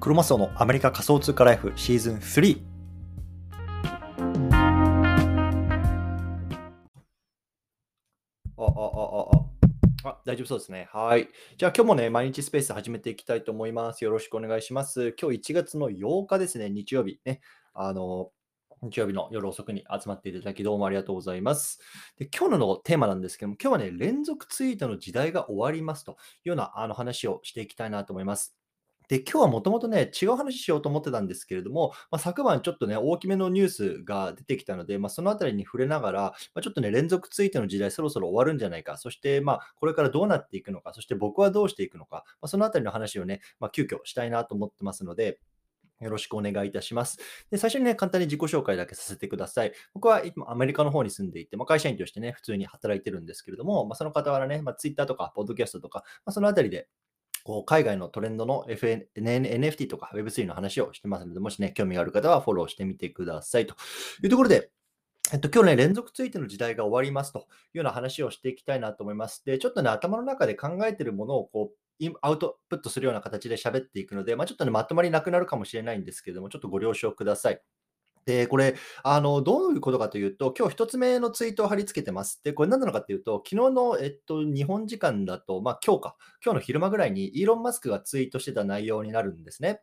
クロマスオのアメリカ仮想通貨ライフシーズン3。あ、あ、あ、あ、あ、大丈夫そうですね。はい。じゃあ今日もね、毎日スペース始めていきたいと思います。よろしくお願いします。今日1月の8日ですね、日曜日ね。あの、日曜日の夜遅くに集まっていただきどうもありがとうございます。で今日のテーマなんですけども、今日はね、連続ツイートの時代が終わりますというようなあの話をしていきたいなと思います。で、今日はもともとね、違う話しようと思ってたんですけれども、まあ、昨晩ちょっとね、大きめのニュースが出てきたので、まあ、そのあたりに触れながら、まあ、ちょっとね、連続ツイートの時代そろそろ終わるんじゃないか、そして、まあ、これからどうなっていくのか、そして僕はどうしていくのか、まあ、そのあたりの話をね、まあ、急遽したいなと思ってますので、よろしくお願いいたします。で最初にね、簡単に自己紹介だけさせてください。僕は今アメリカの方に住んでいて、まあ、会社員としてね、普通に働いてるんですけれども、まあ、その傍らね、まあ、Twitter とか、ポッドキャストとか、まあ、そのあたりでこう海外のトレンドの FN NFT とか Web3 の話をしてますので、もしね、興味がある方はフォローしてみてくださいというところで、えっと、今日ね、連続ツイートの時代が終わりますというような話をしていきたいなと思います。で、ちょっとね、頭の中で考えているものをこうアウトプットするような形で喋っていくので、まあ、ちょっとね、まとまりなくなるかもしれないんですけれども、ちょっとご了承ください。で、これ、あの、どういうことかというと、今日一つ目のツイートを貼り付けてます。で、これ何なのかというと、昨日の、えっと、日本時間だと、まあ、今日か、今日の昼間ぐらいにイーロン・マスクがツイートしてた内容になるんですね。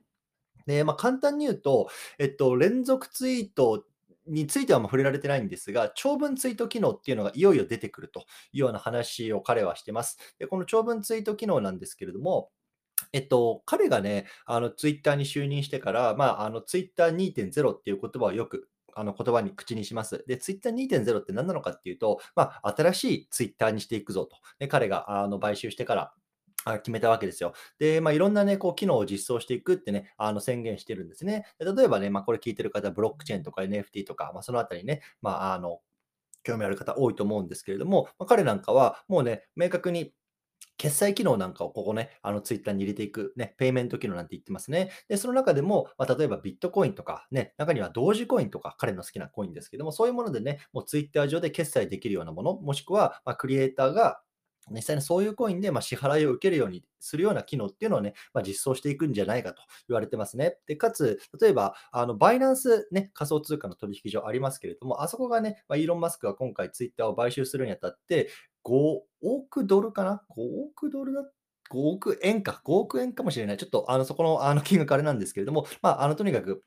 で、まあ、簡単に言うと、えっと、連続ツイートについてはもう触れられてないんですが、長文ツイート機能っていうのがいよいよ出てくるというような話を彼はしてます。で、この長文ツイート機能なんですけれども、えっと、彼がね、あの、ツイッターに就任してから、まあ、あの、ツイッター2.0っていう言葉をよくあの言葉に口にします。で、ツイッター2.0って何なのかっていうと、まあ、新しいツイッターにしていくぞと。で彼があの買収してから決めたわけですよ。で、まあ、いろんなね、こう、機能を実装していくってね、あの宣言してるんですね。例えばね、まあ、これ聞いてる方、ブロックチェーンとか NFT とか、まあ、そのあたりね、まあ、あの、興味ある方多いと思うんですけれども、まあ、彼なんかはもうね、明確に決済機能なんかをここね、あのツイッターに入れていく、ね、ペイメント機能なんて言ってますね。で、その中でも、まあ、例えばビットコインとか、ね、中には同時コインとか、彼の好きなコインですけども、そういうものでね、もうツイッター上で決済できるようなもの、もしくは、まクリエイターが実際にそういうコインでま支払いを受けるようにするような機能っていうのをね、まあ、実装していくんじゃないかと言われてますね。で、かつ、例えば、あのバイナンス、ね、仮想通貨の取引所ありますけれども、あそこがね、まあ、イーロン・マスクが今回ツイッターを買収するにあたって、5億ドルかな ?5 億ドルだ？5億円か、5億円かもしれない。ちょっとあのそこのあの 金額あれなんですけれども、まあ、あのとにかく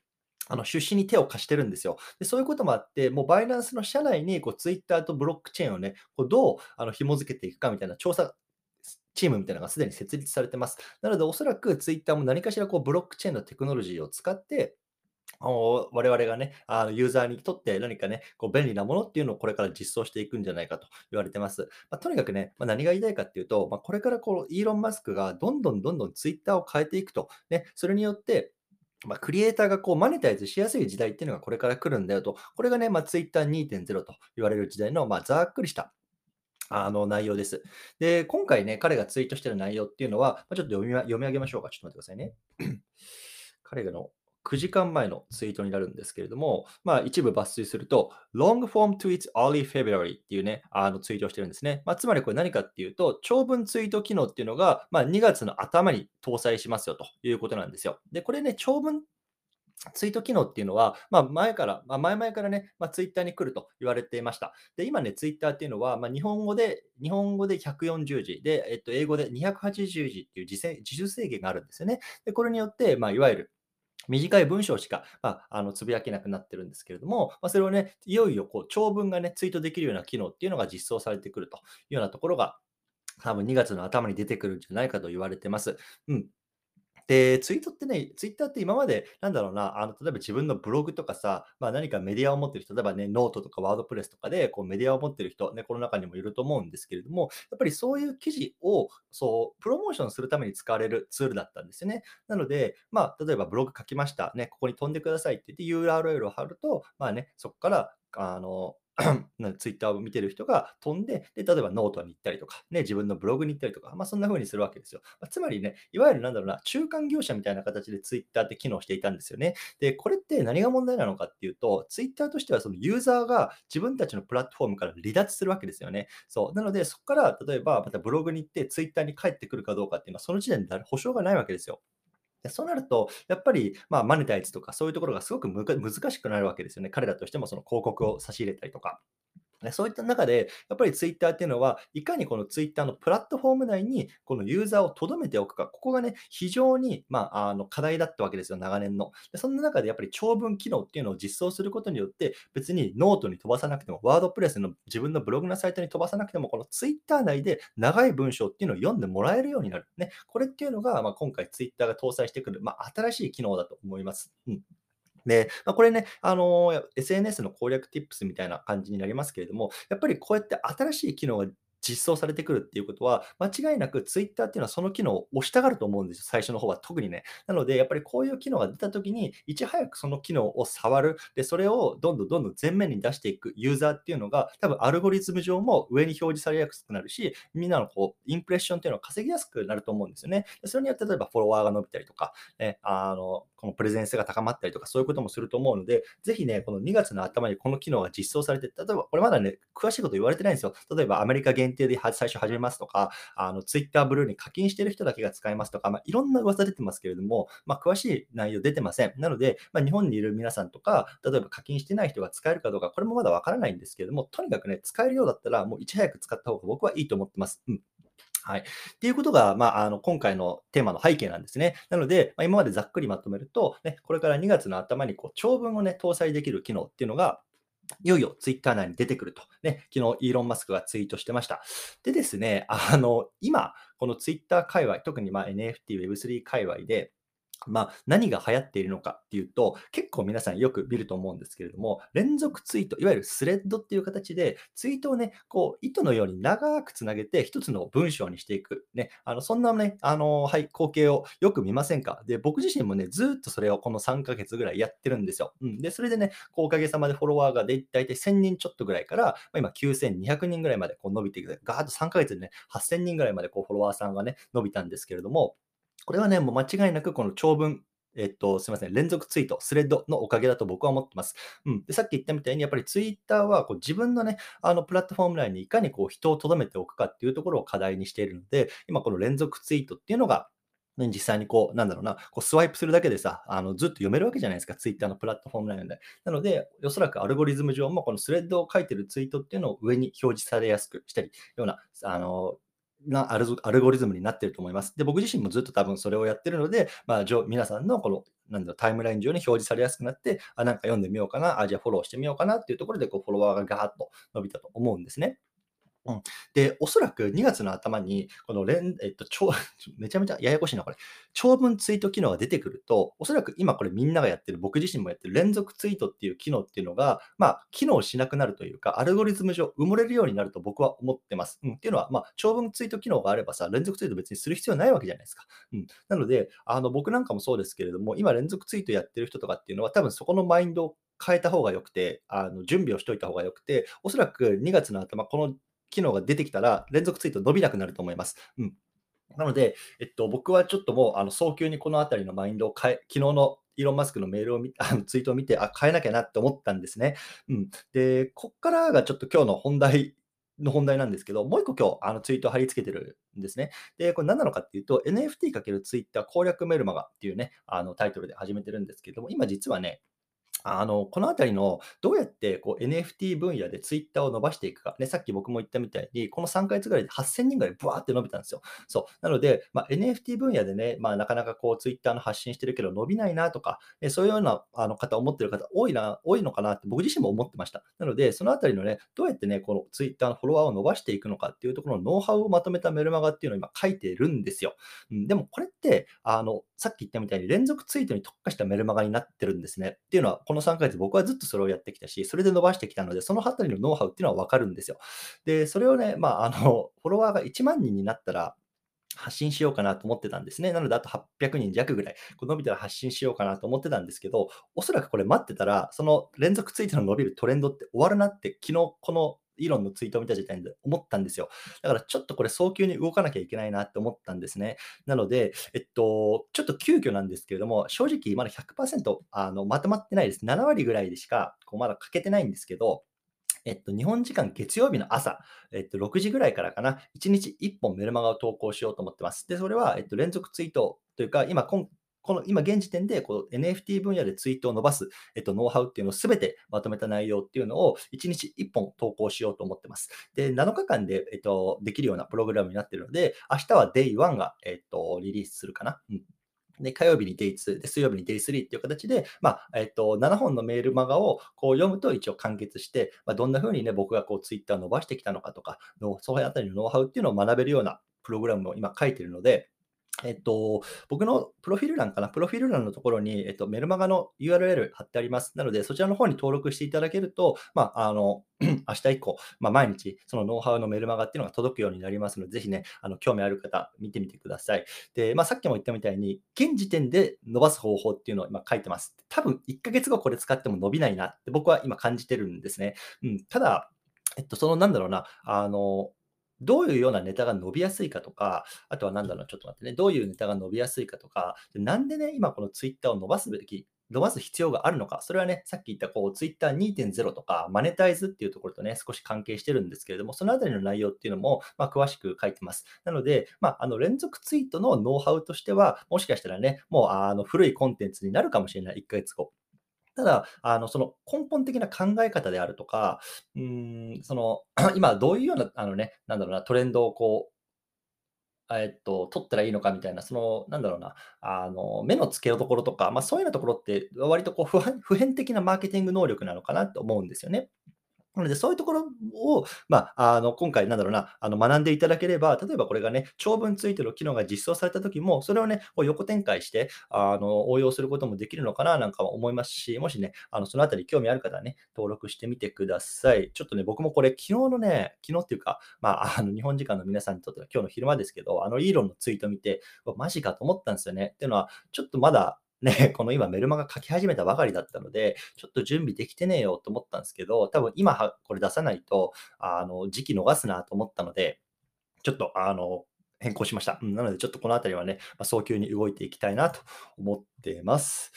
あの出資に手を貸してるんですよ。でそういうこともあって、もうバイナンスの社内にこうツイッターとブロックチェーンをね、こうどうあの紐付けていくかみたいな調査チームみたいなのがすでに設立されてます。なので、おそらくツイッターも何かしらこうブロックチェーンのテクノロジーを使って、我々がね、あのユーザーにとって何かね、こう便利なものっていうのをこれから実装していくんじゃないかと言われてます。まあ、とにかくね、まあ、何が言いたいかっていうと、まあ、これからこうイーロン・マスクがどんどんどんどんツイッターを変えていくと、ね、それによって、まあ、クリエイターがこうマネタイズしやすい時代っていうのがこれから来るんだよと、これがね、まあ、ツイッター2.0と言われる時代の、まあ、ざっくりしたあの内容です。で、今回ね、彼がツイートしてる内容っていうのはま、ちょっと読み読み上げましょうか。ちょっと待ってくださいね。彼の9時間前のツイートになるんですけれども、まあ、一部抜粋すると、long form tweets early February っていうね、あのツイートをしてるんですね。まあ、つまりこれ何かっていうと、長文ツイート機能っていうのが、まあ、2月の頭に搭載しますよということなんですよ。で、これね、長文ツイート機能っていうのは、まあ、前から、まあ、前々からね、まあ、ツイッターに来ると言われていました。で、今ね、ツイッターっていうのは、まあ、日本語で、日本語で140字で、えっと、英語で280字っていう自数制限があるんですよね。で、これによって、まあ、いわゆる短い文章しか、まあ、あのつぶやけなくなってるんですけれども、まあ、それをね、いよいよこう長文がね、ツイートできるような機能っていうのが実装されてくるというようなところが、多分2月の頭に出てくるんじゃないかと言われてます。うん。で、ツイートってね、ツイッターって今まで、なんだろうな、あの例えば自分のブログとかさ、まあ、何かメディアを持ってる人、例えばね、ノートとか WordPress とかでこうメディアを持ってる人、ね、この中にもいると思うんですけれども、やっぱりそういう記事をそうプロモーションするために使われるツールだったんですよね。なので、まあ、例えばブログ書きました、ね、ここに飛んでくださいって言って URL を貼ると、まあね、そこからあの ツイッターを見てる人が飛んで、で、例えばノートに行ったりとか、ね、自分のブログに行ったりとか、まあ、そんな風にするわけですよ。まあ、つまりね、いわゆるなんだろうな、中間業者みたいな形でツイッターって機能していたんですよね。で、これって何が問題なのかっていうと、ツイッターとしてはそのユーザーが自分たちのプラットフォームから離脱するわけですよね。そう。なので、そこから例えばまたブログに行ってツイッターに帰ってくるかどうかっていうのは、その時点で保証がないわけですよ。で、そうなると、やっぱり、まあ、マネタイズとかそういうところがすごく難しくなるわけですよね。彼らとしてもその広告を差し入れたりとか。そういった中で、やっぱりツイッターっていうのは、いかにこのツイッターのプラットフォーム内に、このユーザーを留めておくか、ここがね、非常に、まあ、あの課題だったわけですよ、長年の。でそんな中で、やっぱり長文機能っていうのを実装することによって、別にノートに飛ばさなくても、 WordPress の自分のブログのサイトに飛ばさなくても、このツイッター内で長い文章っていうのを読んでもらえるようになる。ね、これっていうのが、まあ、今回ツイッターが搭載してくる、まあ、新しい機能だと思います。うんで、まあ、これね、あの、SNS の攻略ティップスみたいな感じになりますけれども、やっぱりこうやって新しい機能が実装されてくるっていうことは、間違いなく Twitter っていうのはその機能を押したがると思うんですよ、最初の方は特にね。なので、やっぱりこういう機能が出たときに、いち早くその機能を触る、で、それをどんどんどんどん前面に出していくユーザーっていうのが、多分アルゴリズム上も上に表示されやすくなるし、みんなのこう、インプレッションっていうのを稼ぎやすくなると思うんですよね。それによって例えばフォロワーが伸びたりとか、ね、あの、このプレゼンスが高まったりとか、そういうこともすると思うので、ぜひね、この2月の頭にこの機能が実装されて、例えばこれまだね、詳しいこと言われてないんですよ。例えばアメリカ限限定で最初始めますとか、あの Twitter ブルーに課金してる人だけが使えますとか、まあ、いろんな噂出てますけれども、まあ、詳しい内容出てません。なので、まあ、日本にいる皆さんとか、例えば課金してない人が使えるかどうか、これもまだわからないんですけれども、とにかくね、使えるようだったら、もういち早く使った方が僕はいいと思ってます。うんはい。っていうことが、まあ、あの、今回のテーマの背景なんですね。なので、まあ、今までざっくりまとめると、ね、これから2月の頭にこう長文をね、搭載できる機能っていうのが、いよいよツイッター内に出てくると。ね、昨日イーロン・マスクがツイートしてました。でですね、あの、今、このツイッター界隈、特にま NFT、Web3 界隈で、まあ、何が流行っているのかっていうと、結構皆さんよく見ると思うんですけれども、連続ツイート、いわゆるスレッドっていう形で、ツイートをね、こう、糸のように長くつなげて、一つの文章にしていく。ね、あの、そんなね、あの、はい、光景をよく見ませんか？で、僕自身もね、ずっとそれをこの3ヶ月ぐらいやってるんですよ。うん。で、それでね、こうおかげさまでフォロワーがで、だいたい1000人ちょっとぐらいから、まあ、今9200人ぐらいまでこう伸びていく。ガーッと3ヶ月でね、8000人ぐらいまでこうフォロワーさんがね、伸びたんですけれども、これはね、もう間違いなくこの長文えっと、すみません、連続ツイート、スレッドのおかげだと僕は思ってます。うん、でさっき言ったみたいに、やっぱりツイッターはこう自分のね、あのプラットフォーム内にいかにこう人を留めておくかっていうところを課題にしているので、今この連続ツイートっていうのが、ね、実際にこう、なんだろうな、こうスワイプするだけでさ、あのずっと読めるわけじゃないですか、ツイッターのプラットフォーム内で。なので、おそらくアルゴリズム上もこのスレッドを書いてるツイートっていうのを上に表示されやすくしたり、ような、あのなアルアルゴリズムになってると思います。で、僕自身もずっと多分それをやってるので、まあ、皆さんのこのなんだタイムライン上に表示されやすくなって、あ、なんか読んでみようかな、あ、じゃあフォローしてみようかなっていうところで、こう、フォロワーがガーッと伸びたと思うんですね。うん、で、おそらく2月の頭に、この連、えっと、超、めちゃめちゃややこしいな、これ。長文ツイート機能が出てくると、おそらく今これみんながやってる、僕自身もやってる連続ツイートっていう機能っていうのが、まあ、機能しなくなるというか、アルゴリズム上埋もれるようになると僕は思ってます。うん、っていうのは、まあ、長文ツイート機能があればさ、連続ツイート別にする必要ないわけじゃないですか。うん、なので、あの、僕なんかもそうですけれども、今連続ツイートやってる人とかっていうのは、多分そこのマインドを変えた方がよくて、あの準備をしといた方がよくて、おそらく2月の頭、この機能が出てきたら、連続ツイート伸びなくなると思います。うん。なので、えっと、僕はちょっともう、あの早急にこのあたりのマインドを変え、昨日のイーロン・マスクのメールを見、あのツイートを見て、あ、変えなきゃなって思ったんですね。うん。で、こっからがちょっと今日の本題の本題なんですけど、もう一個今日あのツイート貼り付けてるんですね。で、これ何なのかっていうと、NFT× ツイッター攻略メルマガっていうね、あのタイトルで始めてるんですけども、今実はね、あの、このあたりのどうやってこう NFT 分野でツイッターを伸ばしていくか、ね、さっき僕も言ったみたいに、この3ヶ月ぐらいで8000人ぐらいブワーって伸びたんですよ。そう。なので、まあ、NFT 分野でね、まあ、なかなかこうツイッターの発信してるけど伸びないなとか、えそういうようなあの方、思ってる方多いな、多いのかなって僕自身も思ってました。なので、そのあたりのね、どうやってね、このツイッターのフォロワーを伸ばしていくのかっていうところのノウハウをまとめたメルマガっていうのを今書いてるんですよ。うん、でもこれって、あの、さっき言ったみたいに連続ツイートに特化したメルマガになってるんですね。っていうのは、この3ヶ月僕はずっとそれをやってきたし、それで伸ばしてきたので、その辺りのノウハウっていうのはわかるんですよ。で、それをね、まあ、あの、フォロワーが1万人になったら、発信しようかなと思ってたんですね。なので、あと800人弱ぐらい、伸びたら発信しようかなと思ってたんですけど、おそらくこれ待ってたら、その連続ツイートの伸びるトレンドって終わるなって、昨日このイーロンのツイートを見た時点で思ったんですよ。だからちょっとこれ早急に動かなきゃいけないなって思ったんですね。なので、えっと、ちょっと急遽なんですけれども、正直まだ100%あのまとまってないです。7割ぐらいでしかこうまだ欠けてないんですけど、えっと、日本時間月曜日の朝、えっと、6時ぐらいからかな、1日1本メルマガを投稿しようと思ってます。で、それは、えっと、連続ツイートというか、今、ここの今現時点でこう NFT 分野でツイートを伸ばす、えっと、ノウハウっていうのをすべてまとめた内容っていうのを1日1本投稿しようと思ってます。で、7日間で、えっと、できるようなプログラムになってるので、明日は Day1 が、えっと、リリースするかな。うんで、火曜日に Day2、で、水曜日に Day3 っていう形で、まあ、えっと、7本のメールマガをこう読むと一応完結して、まあ、どんな風にね、僕がこう Twitter を伸ばしてきたのかとかの、そういうあたりのノウハウっていうのを学べるようなプログラムを今書いてるので、えっと、僕のプロフィール欄かな、プロフィール欄のところに、えっと、メルマガの URL 貼ってあります。なので、そちらの方に登録していただけると、まあ、あの、明日以降、まあ、毎日、そのノウハウのメルマガっていうのが届くようになりますので、ぜひね、あの興味ある方、見てみてください。で、まあ、さっきも言ったみたいに、現時点で伸ばす方法っていうのを今書いてます。多分、1ヶ月後これ使っても伸びないなって僕は今感じてるんですね。うん、ただ、えっと、そのなんだろうな、あの、どういうようなネタが伸びやすいかとか、あとはなんだろう、ちょっと待ってね、どういうネタが伸びやすいかとか、なんでね、今このツイッターを伸ばすべき、伸ばす必要があるのか、それはね、さっき言ったこうツイッター2.0とか、マネタイズっていうところとね、少し関係してるんですけれども、そのあたりの内容っていうのも、まあ、詳しく書いてます。なので、まあ、あの連続ツイートのノウハウとしては、もしかしたらね、もうあの古いコンテンツになるかもしれない、1ヶ月後。ただ、あの、その根本的な考え方であるとか、うん、その、今どういうような、あのね、なんだろうな、トレンドをこう、えっと、取ったらいいのかみたいな、その、なんだろうな、あの、目の付けどころとか、まあ、そういうようなところって、割とこう普遍普遍的なマーケティング能力なのかなと思うんですよね。なので、そういうところを、まあ、あの、今回なんだろうな、あの、学んでいただければ、例えばこれがね、長文ツイートの機能が実装された時も、それをね、こう横展開して、あの、応用することもできるのかななんか思いますし、もしね、あの、そのあたり興味ある方はね、登録してみてください。ちょっとね、僕もこれ、昨日のね、昨日っていうか、まあ、あの、日本時間の皆さんにとっては今日の昼間ですけど、あの、イーロンのツイート見て、マジかと思ったんですよね。っていうのは、ちょっとまだ、ね、この今メルマガ書き始めたばかりだったので、ちょっと準備できてねえよと思ったんですけど、多分今はこれ出さないと、あの、時期逃すなと思ったので、ちょっとあの、変更しました。なので、ちょっとこのあたりはね、まあ早急に動いていきたいなと思ってます。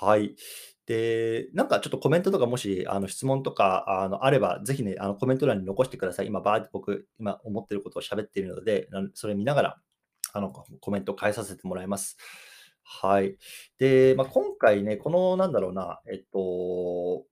はい。で、なんかちょっとコメントとかもし、あの質問とかあのあれば、ぜひね、あのコメント欄に残してください。今、バーって僕、今思ってることを喋っているので、それ見ながら、あのコメントを返させてもらいます。はい。で、まあ、今回ね、このなんだろうな、えっと、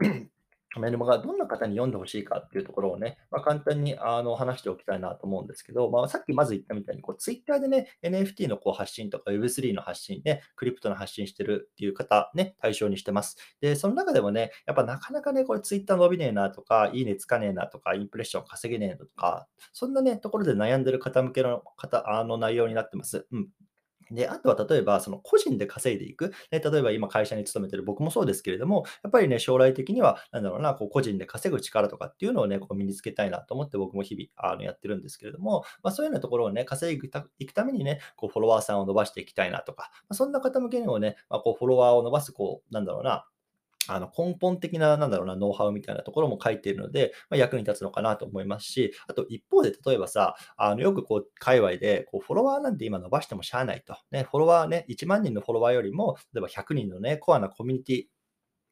メルマガどんな方に読んでほしいかっていうところをね、まあ、簡単にあの話しておきたいなと思うんですけど、まあ、さっきまず言ったみたいに、こう Twitter でね、NFT のこう発信とか Web3 の発信ね、クリプトの発信してるっていう方ね、対象にしてます。で、その中でもね、やっぱなかなかね、これ Twitter 伸びねえなとか、いいねつかねえなとか、インプレッション稼げねえなとか、そんなね、ところで悩んでる方向けの方、あの内容になってます。うん。で、あとは例えば、その個人で稼いでいく、ね、例えば今会社に勤めてる僕もそうですけれども、やっぱりね、将来的には、なんだろうな、こう個人で稼ぐ力とかっていうのをね、こう身につけたいなと思って僕も日々あのやってるんですけれども、まあ、そういうようなところをね、稼いでいくためにね、こうフォロワーさんを伸ばしていきたいなとか、まあ、そんな方向けにもね、まあ、こうフォロワーを伸ばす、こう、なんだろうな、あの根本的な、なんだろうな、ノウハウみたいなところも書いているので、まあ、役に立つのかなと思いますし、あと一方で例えばさ、あのよくこう、界隈でこうフォロワーなんて今伸ばしてもしゃあないと。ね、フォロワーね、1万人のフォロワーよりも、例えば100人のね、コアなコミュニティ、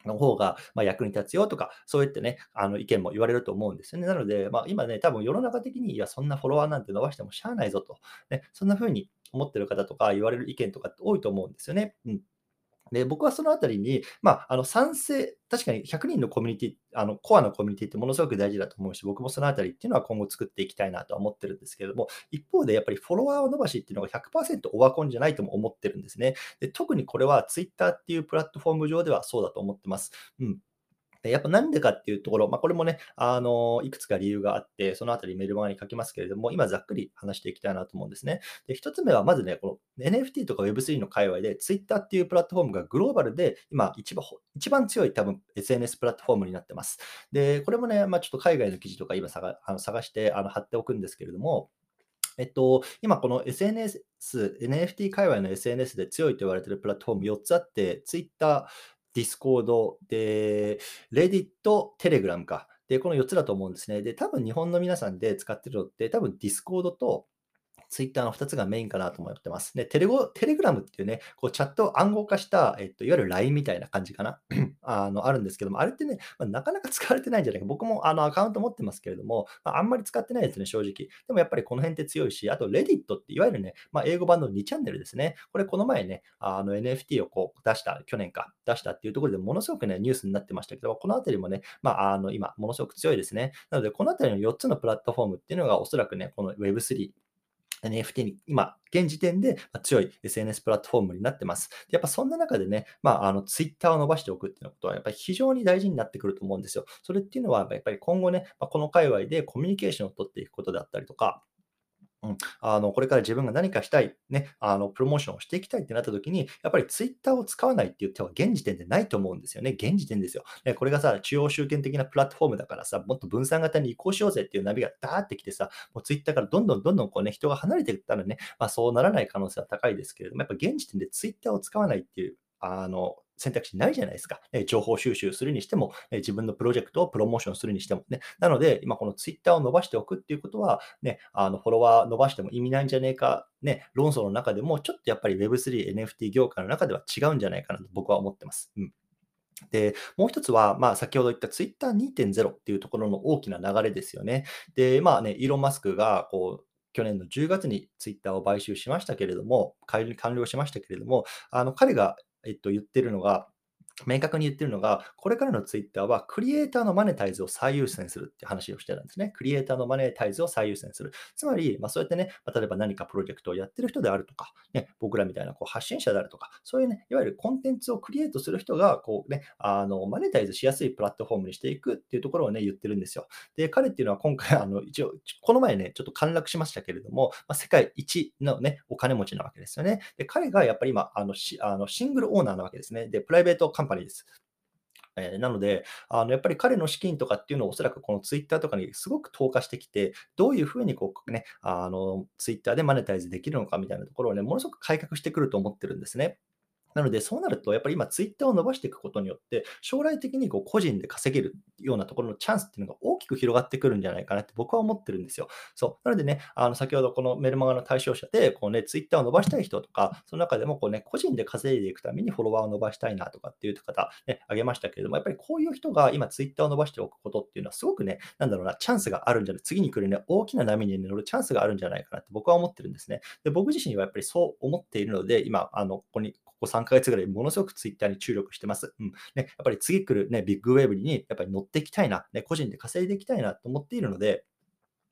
の方が、ま役に立つよとか、そういってね、あの意見も言われると思うんですよね。なので、まあ、今ね、多分世の中的に、いや、そんなフォロワーなんて伸ばしてもしゃあないぞと、ね、そんな風に思ってる方とか言われる意見とかって多いと思うんですよね。うん。で、僕はそのあたりに、まあ、あの賛成、確かに100人のコミュニティ、あのコアのコミュニティってものすごく大事だと思うし、僕もそのあたりっていうのは今後作っていきたいなとは思ってるんですけれども、一方でやっぱりフォロワーを伸ばしっていうのが100%オワコンじゃないとも思ってるんですね。で特にこれは Twitter っていうプラットフォーム上ではそうだと思ってます。うん。やっぱなんでかっていうところ、まあ、これもね、あの、いくつか理由があって、そのあたりメルマガに書きますけれども、今ざっくり話していきたいなと思うんですね。で、一つ目はまずね、この NFT とか Web3 の界隈で Twitter っていうプラットフォームがグローバルで今一番一番強い多分 SNS プラットフォームになってます。で、これもね、まあ、ちょっと海外の記事とか今探あの探してあの貼っておくんですけれども、えっと、今この SNS、NFT 界隈の SNS で強いと言われているプラットフォーム4つあって、Twitter、ディスコード、で、レディット、テレグラムか。で、この4つだと思うんですね。で、多分日本の皆さんで使ってるのって、多分ディスコードとツイッターの2つがメインかなと思ってます。で、テレゴテレグラムっていうね、こうチャットを暗号化した、えっと、いわゆる LINE みたいな感じかな？あの、あるんですけども、あれってね、まあ、なかなか使われてないんじゃないか。僕もあのアカウント持ってますけれども、まあ、あんまり使ってないですね、正直。でもやっぱりこの辺って強いし、あと Reddit っていわゆるね、まあ、英語版の2チャンネルですね。これこの前ね、あの NFT をこう出した、去年か、出したっていうところでものすごくね、ニュースになってましたけど、このあたりもね、まあ、あの今、ものすごく強いですね。なので、このあたりの4つのプラットフォームっていうのがおそらくね、この Web3、NFT に今、現時点で強い SNS プラットフォームになってます。やっぱそんな中でね、まあ、あの、ツイッターを伸ばしておくっていうことは、やっぱり非常に大事になってくると思うんですよ。それっていうのは、やっぱり今後ね、ま、この界隈でコミュニケーションを取っていくことであったりとか、うん、あのこれから自分が何かしたい、ね、あのプロモーションをしていきたいってなった時に、やっぱりツイッターを使わないっていう手は現時点でないと思うんですよね。現時点ですよ。ね、これがさ、中央集権的なプラットフォームだからさ、もっと分散型に移行しようぜっていうナビがダーってきてさ、もうツイッターからどんどんどんどんこう、ね、人が離れていったらね、まあ、そうならない可能性は高いですけれども、やっぱ現時点でツイッターを使わないっていうあの選択肢ないじゃないですか。え情報収集するにしても、え自分のプロジェクトをプロモーションするにしてもね。なので、今このツイッターを伸ばしておくっていうことは、ね、あのフォロワー伸ばしても意味ないんじゃねえか、ね、論争の中でも、ちょっとやっぱり Web3、NFT 業界の中では違うんじゃないかなと僕は思ってます。うんで、もう一つは、まあ、先ほど言ったツイッター2.0っていうところの大きな流れですよね。で、まあね、イーロン・マスクが、こう、去年の10月にツイッターを買収しましたけれども、完了しましたけれども、あの彼がえっと、言ってるのが、明確に言ってるのが、これからのツイッターはクリエイターのマネタイズを最優先するって話をしてるんですね。クリエイターのマネタイズを最優先する。つまり、まあ、そうやってね、まあ、例えば何かプロジェクトをやってる人であるとか、ね、僕らみたいなこう発信者であるとか、そういうね、いわゆるコンテンツをクリエイトする人が、こうね、あの、マネタイズしやすいプラットフォームにしていくっていうところをね、言ってるんですよ。で、彼っていうのは今回、あの、一応、この前ね、ちょっと陥落しましたけれども、まあ、世界一のね、お金持ちなわけですよね。で、彼がやっぱり今、あの、しあのシングルオーナーなわけですね。で、プライベートカンパニーです。えー、なので、あのやっぱり彼の資金とかっていうのをおそらくこのツイッターとかにすごく投下してきて、どういうふうにこう、ね、あのツイッターでマネタイズできるのかみたいなところをね、ものすごく改革してくると思ってるんですね。なので、そうなると、やっぱり今、ツイッターを伸ばしていくことによって、将来的にこう個人で稼げるようなところのチャンスっていうのが大きく広がってくるんじゃないかなって僕は思ってるんですよ。そう。なのでね、あの先ほどこのメルマガの対象者で、こうね、ツイッターを伸ばしたい人とか、その中でもこうね、個人で稼いでいくためにフォロワーを伸ばしたいなとかっていう方、ね、あげましたけれども、やっぱりこういう人が今、ツイッターを伸ばしておくことっていうのは、すごくね、なんだろうな、チャンスがあるんじゃない、次に来るね、大きな波に乗るチャンスがあるんじゃないかなって僕は思ってるんですね。で、僕自身はやっぱりそう思っているので、今、あの、ここに、ここ3ヶ月ぐらいものすごくツイッターに注力してます。うん。ね、やっぱり次来るね、ビッグウェーブにやっぱり乗っていきたいな、ね、個人で稼いでいきたいなと思っているので、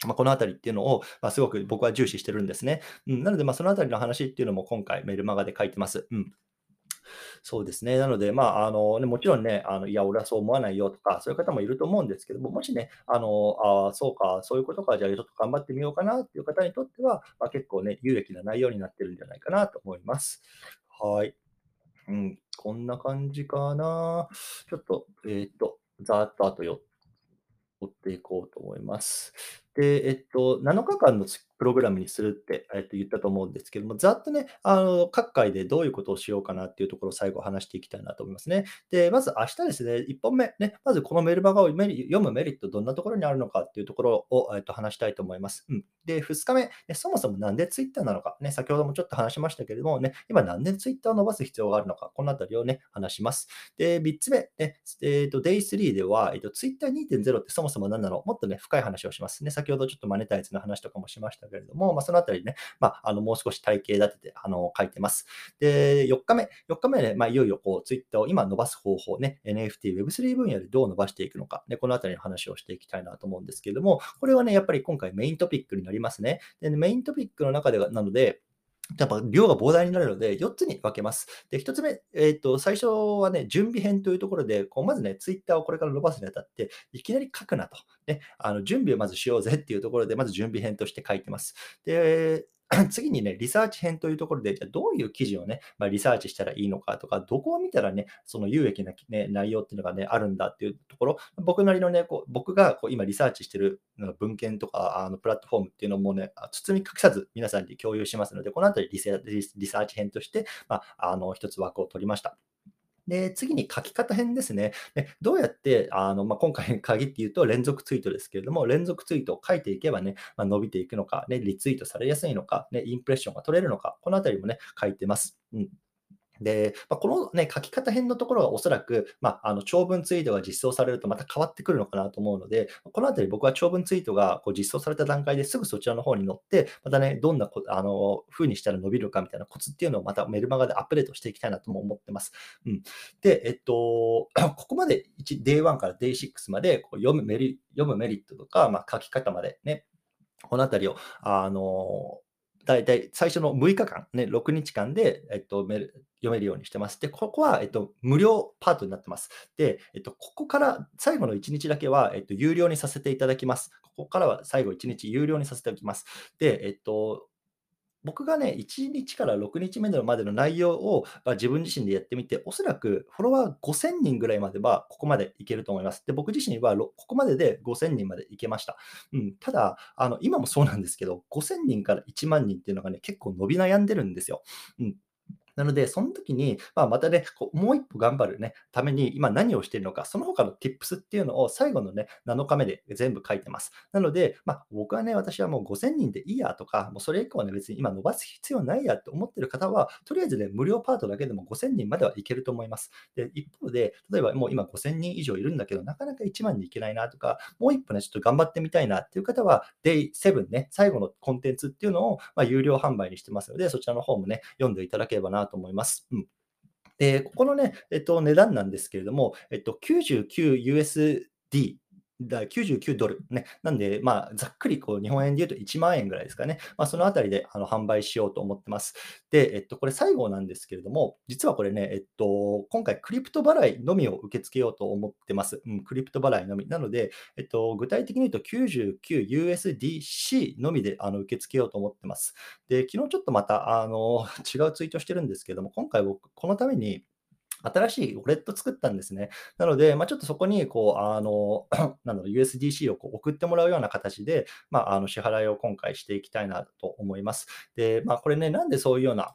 まあ、このあたりっていうのを、まあ、すごく僕は重視してるんですね。うん、なので、まあ、そのあたりの話っていうのも今回メルマガで書いてます。うん。そうですね。なので、まあ、あのね、もちろんね、あのいや、俺はそう思わないよとか、そういう方もいると思うんですけども、もしね、あのあそうか、そういうことか、じゃあちょっと頑張ってみようかなっていう方にとっては、まあ、結構ね、有益な内容になってるんじゃないかなと思います。はい。うん、こんな感じかな。ちょっと、えっ、と、ざーっとあとよ追っていこうと思います。で、えっと、7日間のプログラムにするって、えっと、言ったと思うんですけども、ざっとね、あの、各回でどういうことをしようかなっていうところを最後話していきたいなと思いますね。で、まず明日ですね、1本目、ね、まずこのメルマガを読むメリット、どんなところにあるのかっていうところを、えっと、話したいと思います。うん。で、2日目、ね、そもそもなんで Twitter なのか、ね、先ほどもちょっと話しましたけれども、ね、今なんで Twitter を伸ばす必要があるのか、このあたりをね、話します。で、3つ目、ね、えっ、と、Day3 では、えっと、Twitter2.0 ってそもそも何なの？もっとね、深い話をしますね。先ほどちょっとマネタイズの話とかもしましたけれども、まあ、そのあたりね、まあ、あの、もう少し体系立てて、あの、書いてます。で、4日目、4日目ね、まあ、いよいよこう、Twitter を今伸ばす方法ね、NFT、Web3 分野でどう伸ばしていくのか、ね、このあたりの話をしていきたいなと思うんですけれども、これはね、やっぱり今回メイントピックになりますね。で、メイントピックの中では、なので、やっぱ量が膨大になるので、4つに分けます。で、1つ目、えっ、ー、と、最初はね、準備編というところで、こうまずね、ツイッターをこれから伸ばすにあたって、いきなり書くなと。ね、あの準備をまずしようぜっていうところで、まず準備編として書いてます。で、次にね、リサーチ編というところで、じゃあどういう記事をね、まあ、リサーチしたらいいのかとか、どこを見たらね、その有益な、ね、内容っていうのがね、あるんだっていうところ、僕なりのね、こう僕がこう今リサーチしてる文献とか、あのプラットフォームっていうのもね、包み隠さず皆さんに共有しますので、このあたりリサーチ編として、まあ、あの一つ枠を取りました。で、次に書き方編ですね。で、どうやって、あの、まあ、今回に限って言うと連続ツイートですけれども、連続ツイートを書いていけばね、まあ、伸びていくのか、ね、リツイートされやすいのか、ね、インプレッションが取れるのか、このあたりもね、書いてます。うん。で、まあ、このね、書き方編のところはおそらく、まあ、あの長文ツイートが実装されるとまた変わってくるのかなと思うので、このあたり僕は長文ツイートがこう実装された段階ですぐそちらの方に乗って、またね、どんなこあの風にしたら伸びるかみたいなコツっていうのをまたメルマガでアップデートしていきたいなとも思ってます。うん、で、えっと、ここまで Day1 から Day6 までこう読むメリ読むメリットとか、まあ、書き方までね、このあたりを、あの大体最初の6日間、ね、6日間で、えっと、読めるようにしてます。で、ここは、えっと、無料パートになってます。で、えっと、ここから最後の1日だけは、えっと、有料にさせていただきます。ここからは最後1日有料にさせておきます。で、えっと、僕がね、1日から6日目までの内容を、まあ、自分自身でやってみて、おそらくフォロワー5000人ぐらいまではここまでいけると思います。で、僕自身はここまでで5000人までいけました。うん、ただあの、今もそうなんですけど、5000人から1万人っていうのがね、結構伸び悩んでるんですよ。うんなので、その時に、まあ、またね、こうもう一歩頑張るね、ために今何をしているのか、その他の tips っていうのを最後のね、7日目で全部書いてます。なので、まあ、僕はね、私はもう5000人でいいやとか、もうそれ以降はね、別に今伸ばす必要ないやって思ってる方は、とりあえずね、無料パートだけでも5000人まではいけると思います。で、一方で、例えばもう今5000人以上いるんだけど、なかなか1万にいけないなとか、もう一歩ね、ちょっと頑張ってみたいなっていう方は、Day7 ね、最後のコンテンツっていうのを、まあ、有料販売にしてますので、そちらの方もね、読んでいただければなと思います。うんで、ここのね、えっと、値段なんですけれども、えっと、99USD だ99ドル、ね。なんで、まあ、ざっくりこう日本円で言うと1万円ぐらいですかね。まあ、そのあたりであの販売しようと思ってます。で、えっと、これ最後なんですけれども、実はこれね、えっと、今回クリプト払いのみを受け付けようと思ってます。うん、クリプト払いのみ。なので、えっと、具体的に言うと 99USDC のみであの受け付けようと思ってます。で、昨日ちょっとまたあの 違うツイートしてるんですけども、今回僕、このために新しいウォレット作ったんですね。なので、まあ、ちょっとそこに、こう、あの、なんだろう、USDC をこう送ってもらうような形で、まあ、あの支払いを今回していきたいなと思います。で、まあ、これね、なんでそういうような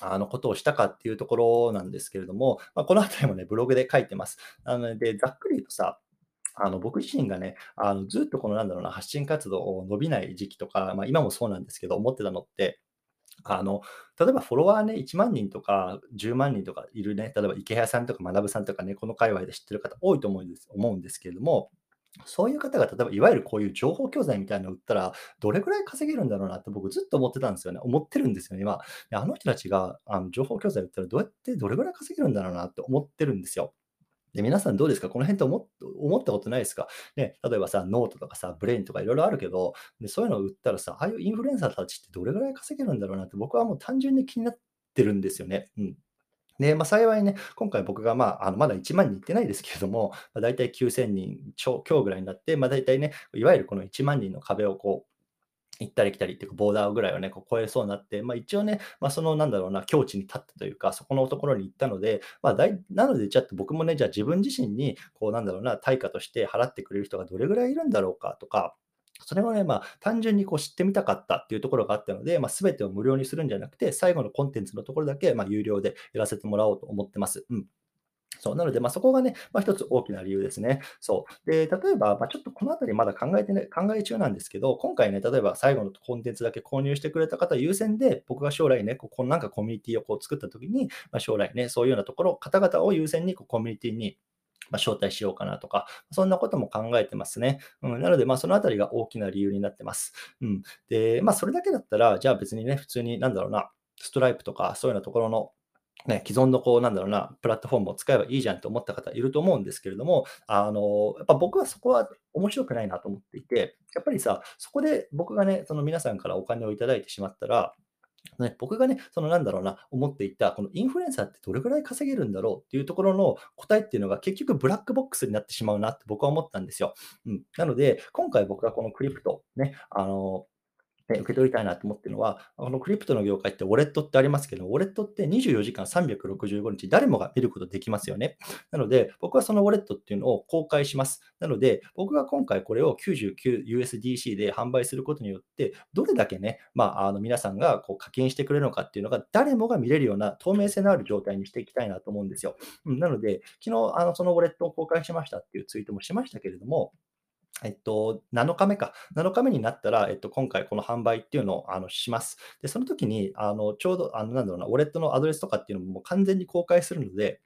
あのことをしたかっていうところなんですけれども、まあ、このあたりもね、ブログで書いてます。なので、ざっくり言うとさ、あの僕自身がね、あのずっとこのなんだろうな、発信活動を伸びない時期とか、まあ、今もそうなんですけど、思ってたのって、あの、例えばフォロワーね、1万人とか10万人とかいるね、例えば池谷さんとか学さんとかね、この界隈で知ってる方多いと思うんです思うんですけれども、そういう方が例えばいわゆるこういう情報教材みたいなのを売ったら、どれぐらい稼げるんだろうなって僕ずっと思ってたんですよね。思ってるんですよね、今。あの人たちがあの情報教材売ったらどうやってどれぐらい稼げるんだろうなって思ってるんですよ。で、皆さんどうですか？この辺って思思ったことないですか？ね、例えばさ、ノートとかさ、ブレインとかいろいろあるけど、でそういうのを売ったらさ、ああいうインフルエンサーたちってどれぐらい稼げるんだろうなって僕はもう単純に気になってるんですよね。うん。で、まあ、幸いね、今回僕が、まあ、あのまだ1万人いってないですけれども、まあ、大体9000人超強ぐらいになって、まあ、大体ね、いわゆるこの1万人の壁をこう、行ったり来たりっていうか、ボーダーぐらいをね、こう超えそうになって、まあ、一応ね、まあ、そのなんだろうな、境地に立ったというか、そこのところに行ったので、まあ、だいなので、じゃあ僕もね、じゃあ自分自身に、こうなんだろうな、対価として払ってくれる人がどれぐらいいるんだろうかとか、それをね、まあ、単純にこう知ってみたかったっていうところがあったので、まあ、全てを無料にするんじゃなくて、最後のコンテンツのところだけ、まあ、有料でやらせてもらおうと思ってます。うん。そうなので、まあ、そこがね、まあ、一つ大きな理由ですね。そう。で、例えば、まあ、ちょっとこのあたりまだ考えてね、考え中なんですけど、今回ね、例えば最後のコンテンツだけ購入してくれた方優先で、僕が将来ね、こうなんかコミュニティをこう作ったときに、まあ、将来ね、そういうようなところ、方々を優先にこうコミュニティにま招待しようかなとか、そんなことも考えてますね。うん、なので、まあ、そのあたりが大きな理由になってます。うん、で、まあ、それだけだったら、じゃあ別にね、普通に、なんだろうな、ストライプとか、そういうようなところのね、既存のこう、なんだろうな、プラットフォームを使えばいいじゃんと思った方いると思うんですけれども、あの、やっぱ僕はそこは面白くないなと思っていて、やっぱりさ、そこで僕がね、その皆さんからお金をいただいてしまったら、ね、僕がね、そのなんだろうな、思っていた、このインフルエンサーってどれぐらい稼げるんだろうっていうところの答えっていうのが結局ブラックボックスになってしまうなって僕は思ったんですよ。うん、なので、今回僕がこのクリプト、ね、あの、ね、受け取りたいなと思ってるのは、あのクリプトの業界ってウォレットってありますけど、ウォレットって24時間365日、誰もが見ることできますよね。なので、僕はそのウォレットっていうのを公開します。なので、僕が今回これを 99USDC で販売することによって、どれだけね、まあ、あの皆さんがこう課金してくれるのかっていうのが、誰もが見れるような透明性のある状態にしていきたいなと思うんですよ。うん、なので、昨日あのそのウォレットを公開しましたっていうツイートもしましたけれども、えっと、7日目か。7日目になったら、えっと、今回この販売っていうのをあのします。で、その時に、あのちょうど、あのなんだろうな、ウォレットのアドレスとかっていうのももう完全に公開するので、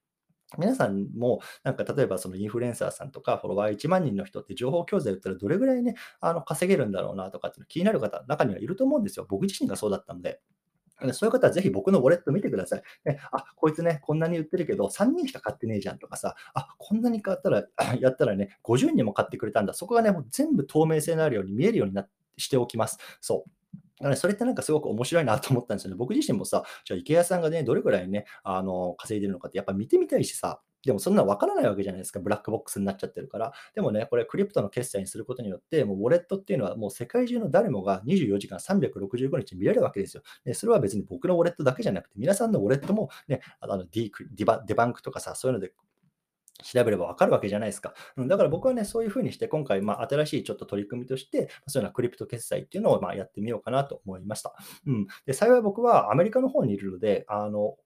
皆さんも、なんか例えばそのインフルエンサーさんとか、フォロワー1万人の人って情報教材売ったらどれぐらいね、あの稼げるんだろうなとかっていうの気になる方、中にはいると思うんですよ。僕自身がそうだったので。そういう方はぜひ僕のウォレット見てください。ね、あ、こいつね、こんなに売ってるけど、3人しか買ってねえじゃんとかさ、あ、こんなに買ったら、やったらね、50人も買ってくれたんだ。そこがね、もう全部透明性のあるように見えるようになしておきます。そう。だからそれってなんかすごく面白いなと思ったんですよね。僕自身もさ、じゃあ池谷さんがね、どれくらいね、あの、稼いでるのかってやっぱ見てみたいしさ、でもそんなわからないわけじゃないですか。ブラックボックスになっちゃってるから。でもね、これクリプトの決済にすることによって、もうウォレットっていうのはもう世界中の誰もが24時間365日見れるわけですよ。でそれは別に僕のウォレットだけじゃなくて、皆さんのウォレットもね、あのディディバデバンクとかさ、そういうので調べればわかるわけじゃないですか。だから僕はね、そういうふうにして、今回、まあ、新しいちょっと取り組みとして、そういうようなクリプト決済っていうのをまあやってみようかなと思いました。うん、で幸い僕はアメリカの方にいるので、あの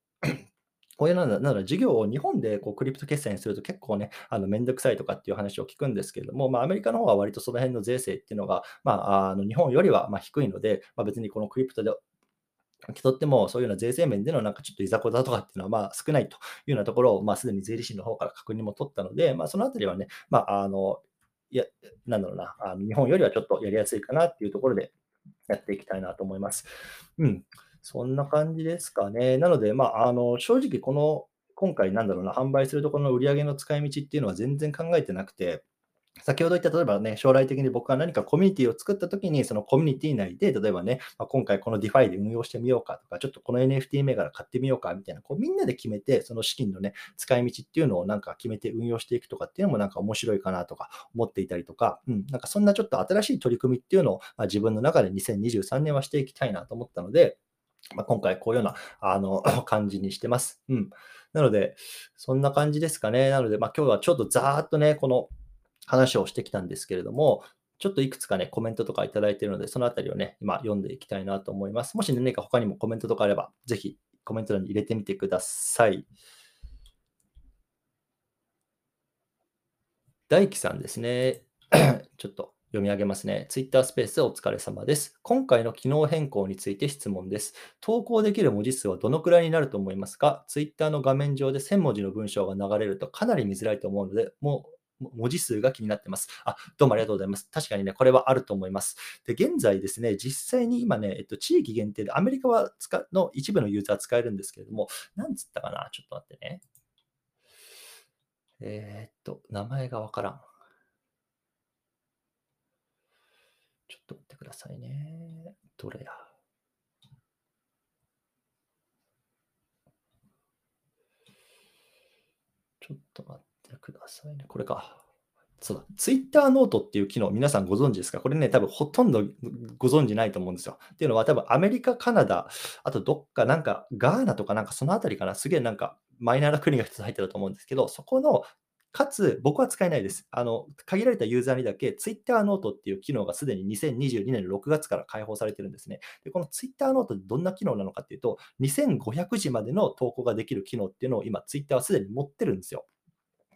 こういうなんだ、なんだ、事業を日本でこうクリプト決済にすると結構ね、あのめんどくさいとかっていう話を聞くんですけれども、まあ、アメリカの方は割とその辺の税制っていうのが、まあ、あの日本よりはま低いので、まあ、別にこのクリプトで受け取っても、そういうような税制面でのなんかちょっといざこざとかっていうのはまあ少ないというようなところを、まあ、すでに税理士の方から確認も取ったので、まあ、そのあたりはね、まあ、あの、いや、なんだろうな、あの日本よりはちょっとやりやすいかなっていうところでやっていきたいなと思います。うん。そんな感じですかね。なので、まあ、あの、正直この、今回なんだろうな、販売するところの売り上げの使い道っていうのは全然考えてなくて、先ほど言った、例えばね、将来的に僕が何かコミュニティを作ったときに、そのコミュニティ内で、例えばね、まあ、今回この DeFi で運用してみようかとか、ちょっとこの NFT 銘柄買ってみようかみたいな、こうみんなで決めて、その資金のね、使い道っていうのをなんか決めて運用していくとかっていうのもなんか面白いかなとか思っていたりとか、うん、なんかそんなちょっと新しい取り組みっていうのを、まあ、自分の中で2023年はしていきたいなと思ったので、まあ、今回こういうようなあの 感じにしてます。うん。なので、そんな感じですかね。なので、まあ、今日はちょっとざーっとね、この話をしてきたんですけれども、ちょっといくつかね、コメントとかいただいているので、そのあたりをね、今読んでいきたいなと思います。もし何か他にもコメントとかあれば、ぜひコメント欄に入れてみてください。大輝さんですね。ちょっと読み上げますね。Twitter スペースお疲れ様です。今回の機能変更について質問です。投稿できる文字数はどのくらいになると思いますか ?Twitter の画面上で1000文字の文章が流れるとかなり見づらいと思うので、もう文字数が気になってます。あ、どうもありがとうございます。確かにね、これはあると思います。で、現在ですね、実際に今ね、えっと、地域限定で、アメリカは使の一部のユーザー使えるんですけれども、なんつったかな？ちょっと待ってね。えー、っと、名前がわからん。ちょっと待ってくださいね。どれや。ちょっと待ってくださいね。これか。そうだ、ツイッターノートっていう機能、皆さんご存知ですか？これね、多分ほとんどご存知ないと思うんですよ。っていうのは、多分アメリカ、カナダ、あとどっかなんか、ガーナとかなんかそのあたりかな、すげえなんかマイナーな国が一つ入ってたと思うんですけど、そこのかつ、僕は使えないです。あの、限られたユーザーにだけ Twitter ノートっていう機能がすでに2022年6月から開放されてるんですね。で、この Twitter ノートってどんな機能なのかっていうと、2500字までの投稿ができる機能っていうのを今 Twitter はすでに持ってるんですよ。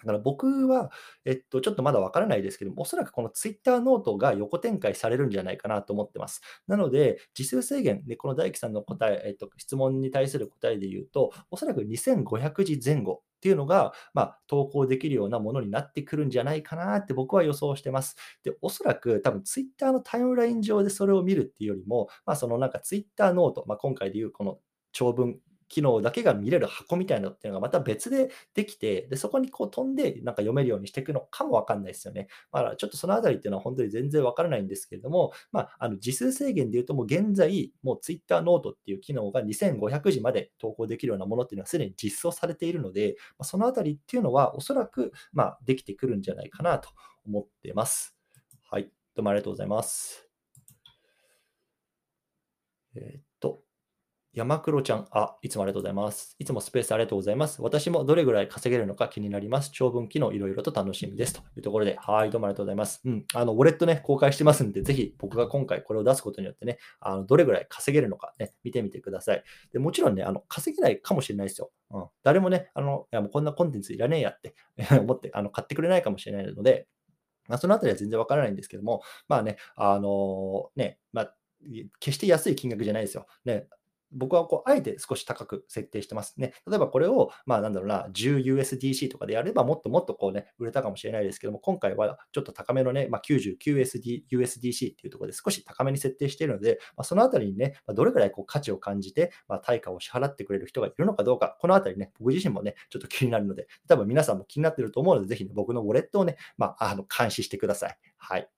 だから僕は、えっと、ちょっとまだわからないですけども、おそらくこの Twitter ノートが横展開されるんじゃないかなと思ってます。なので、字数制限で、この大樹さんの答え、えっと、質問に対する答えで言うと、おそらく2500字前後っていうのが、まあ、投稿できるようなものになってくるんじゃないかなって僕は予想してます。で、おそらく多分 Twitter のタイムライン上でそれを見るっていうよりも、まあ、そのなんか Twitter ノート、まあ、今回でいうこの長文機能だけが見れる箱みたいなのっていうのがまた別でできて、でそこにこう飛んでなんか読めるようにしていくのかもわかんないですよね。まあ、ちょっとそのあたりっていうのは本当に全然わからないんですけれども、まあ、あの字数制限で言うともう現在、もう Twitter ノートっていう機能が2500字まで投稿できるようなものっていうのはすでに実装されているので、まあ、そのあたりっていうのはおそらくまあできてくるんじゃないかなと思ってます。はい。どうもありがとうございます。えー、山黒ちゃん、あ、いつもありがとうございます。いつもスペースありがとうございます。私もどれぐらい稼げるのか気になります。長文機能いろいろと楽しみです。というところで、はい、どうもありがとうございます。うん、あの、ウォレットね、公開してますんで、ぜひ僕が今回これを出すことによってね、あのどれぐらい稼げるのかね、見てみてください。でもちろんね、あの稼げないかもしれないですよ。うん、誰もね、あのいやもうこんなコンテンツいらねえやって 思ってあの買ってくれないかもしれないので、まあ、そのあたりは全然わからないんですけども、まあね、あのね、まあ、決して安い金額じゃないですよ。ね、僕はこうあえて少し高く設定してますね。例えばこれを、まあなんだろうな、10USDC とかでやればもっともっとこうね、売れたかもしれないですけども、今回はちょっと高めのね、まあ、99USDC っていうところで少し高めに設定しているので、まあ、そのあたりにね、まあ、どれぐらいこう価値を感じて、まあ、対価を支払ってくれる人がいるのかどうか、このあたりね、僕自身もね、ちょっと気になるので、多分皆さんも気になっていると思うので、ぜひね、僕のウォレットをね、まあ、あの監視してください。はい。